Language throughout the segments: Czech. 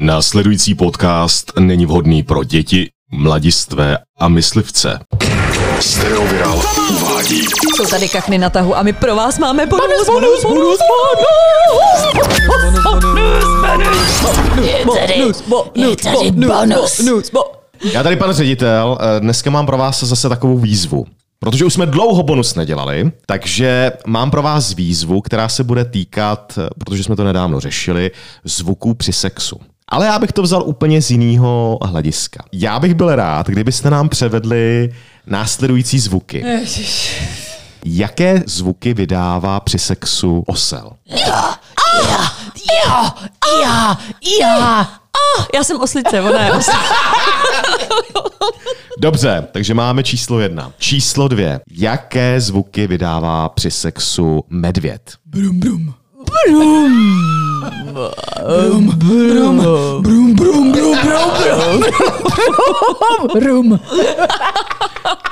Následující podcast není vhodný pro děti, mladistvé a myslivce. Stereoviral uvádí. Jsou tady kachny na tahu a my pro vás máme bonus, bonus, bonus, bonus, bonus, bonus, Já tady, pan ředitel, eh, dneska mám pro vás zase takovou výzvu. Protože už jsme dlouho bonus nedělali, takže mám pro vás výzvu, která se bude týkat, eh, protože jsme to nedávno řešili, zvuků při sexu. Ale já bych to vzal úplně z jiného hlediska. Já bych byl rád, kdybyste nám převedli následující zvuky. Jaké zvuky vydává při sexu osel? Já, já, já. Já jsem oslice, ona je oslice. Dobře, takže máme číslo jedna. Číslo dvě. Jaké zvuky vydává při sexu medvěd? Brum, brum. Brum. Brum, brum, brum, brum, brum, brum, brum, brum.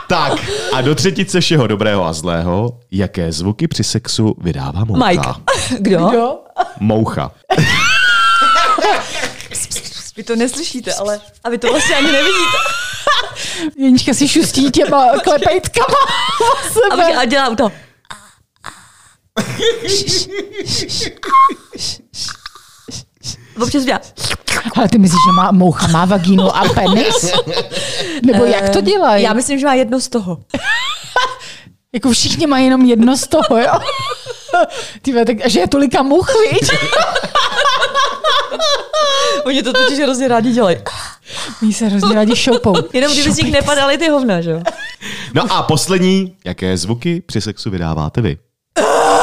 Tak, a do třetice všeho dobrého a zlého, jaké zvuky při sexu vydává moucha? Mike. Kdo? Jo? Moucha. Vy to neslyšíte, ale... A vy to vlastně ani nevidíte. Jenička si šustí těma klepejtkama A, a dělám to. Občas dělá. Ale ty myslíš, že má moucha má vagínu a penis? Nebo jak to dělají? Já myslím, že má jedno z toho. Jako všichni mají jenom jedno z toho, jo? Ty tak, a že je tolika much, víš? Oni to totiž hrozně rádi dělají. Oni se hrozně rádi šoupou. Jenom kdyby z nich nepadaly ty hovna, že jo? No a poslední, jaké zvuky při sexu vydáváte vy?